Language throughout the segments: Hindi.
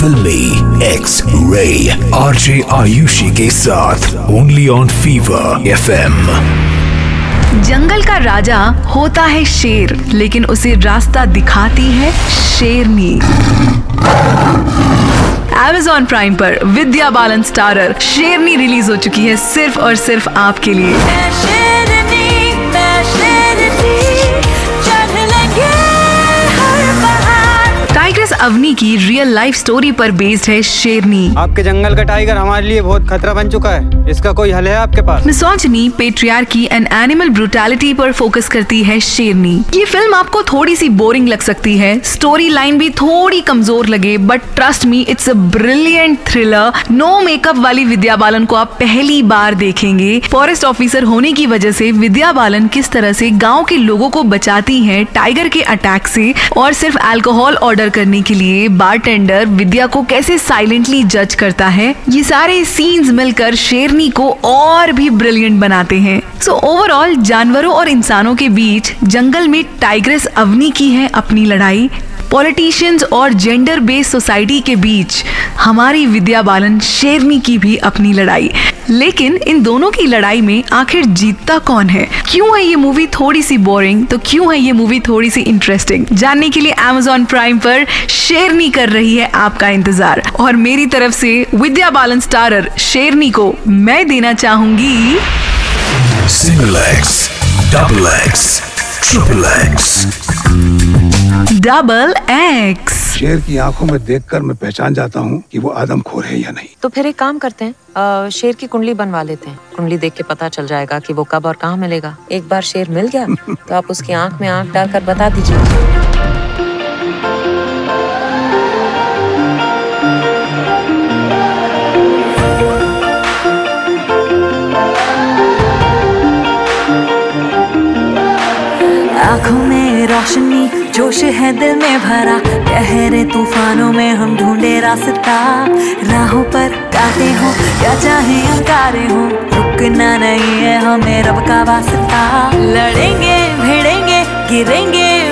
फिल्मी एक्स रे आरजे आयुषी के साथ ओनली ऑन फीवर एफएम जंगल का राजा होता है शेर, लेकिन उसे रास्ता दिखाती है शेरनी। Amazon प्राइम पर विद्या बालन स्टारर, शेरनी रिलीज़ हो चुकी है सिर्फ़ और सिर्फ़ आपके लिए। टाइग्रेस अवनी की रियल लाइफ स्टोरी पर बेस्ड है शेरनी। आपके जंगल का टाइगर हमारे लिए बहुत खतरा बन चुका है। इसका कोई हल है आपके पास? Misogyny patriarchy and animal brutality पर फोकस करती है शेरनी। ये फ़िल्म आपको थोड़ी सी बोरिंग लग सकती है। स्टोरी लाइन भी थोड़ी कमज़ोर लगे but trust me it's a brilliant thriller no makeup वाली विद्या बालन को आप पहली बार देखेंगे। फॉरेस्ट ऑफिसर होने की वजह से विद्या बालन किस तरह से गाँव के लोगों को बचाती हैं टाइगर के अटैक से और सिर्फ़ अल्कोहल ऑर्डर करने के लिए बारटेंडर विद्या को कैसे साइलेंटली जज करता है, ये सारे सीन्स मिलकर शेरनी को और भी ब्रिलियंट बनाते हैं। सो ओवरऑल जानवरों और इंसानों के बीच जंगल में टाइग्रेस अवनी की है अपनी लड़ाई। पॉलिटिशियंस और जेंडर बेस्ड सोसाइटी के बीच हमारी विद्या बालन शेरनी की भी अपनी लड़ाई। लेकिन इन दोनों की लड़ाई में आखिर जीतता कौन है? क्यों है ये मूवी थोड़ी सी बोरिंग तो क्यों है ये मूवी थोड़ी सी इंटरेस्टिंग जानने के लिए Amazon प्राइम पर शेरनी कर रही है आपका इंतज़ार। और मेरी तरफ़ से विद्या बालन स्टारर शेरनी को मैं देना चाहूँगी single X double X triple X double X शेर की आँखों में देखकर मैं पहचान जाता हूँ कि वो आदमखोर है या नहीं। तो फिर एक काम करते हैं आ, शेर की कुंडली बनवा लेते हैं। कुंडली देख के पता चल जाएगा कि वो कब और कहाँ मिलेगा। एक बार शेर मिल गया तो आप उसकी आँख में आँख डालकर बता दीजिए। आँखों में रोशनी, जोश है दिल में भरा। गहरे तूफानों में हम ढूंढे रास्ता। राहों पर काटे हो, या चाहे अंगारे हो। रुकना नहीं है हमें रब का वास्ता। लड़ेंगे, भिड़ेंगे, गिरेंगे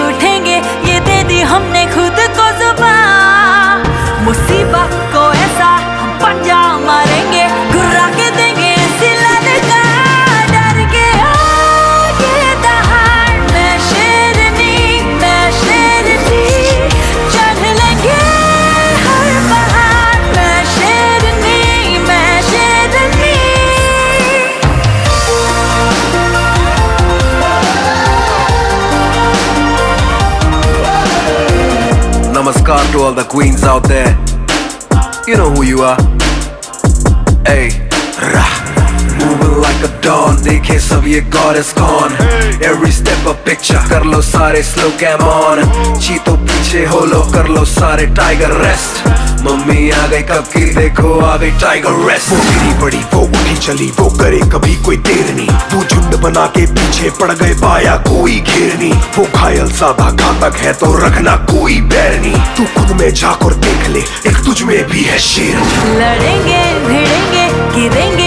Namaskar to all the queens out there. You know who you are. Hey, rah. Moving like a dawn, देखे सब ये goddess gone. Every step a picture, कर लो सारे slow cam on. चीतो पीछे हो लो, कर लो सारे tiger rest. मम्मी आ गई कब की देखो आ गई tiger rest. वो गिरी पड़ी वो उठी चली वो करे कभी कोई देर नहीं वो झुंड बना के पीछे पड़ गए पाया कोई घेर नहीं वो घायल सादा घातक है तो रखना कोई बैर नहीं तू खुद में जाकर देख ले, एक तुझ में भी है शेर लड़ेंगे, भिड़ेंगे, गिरेंगे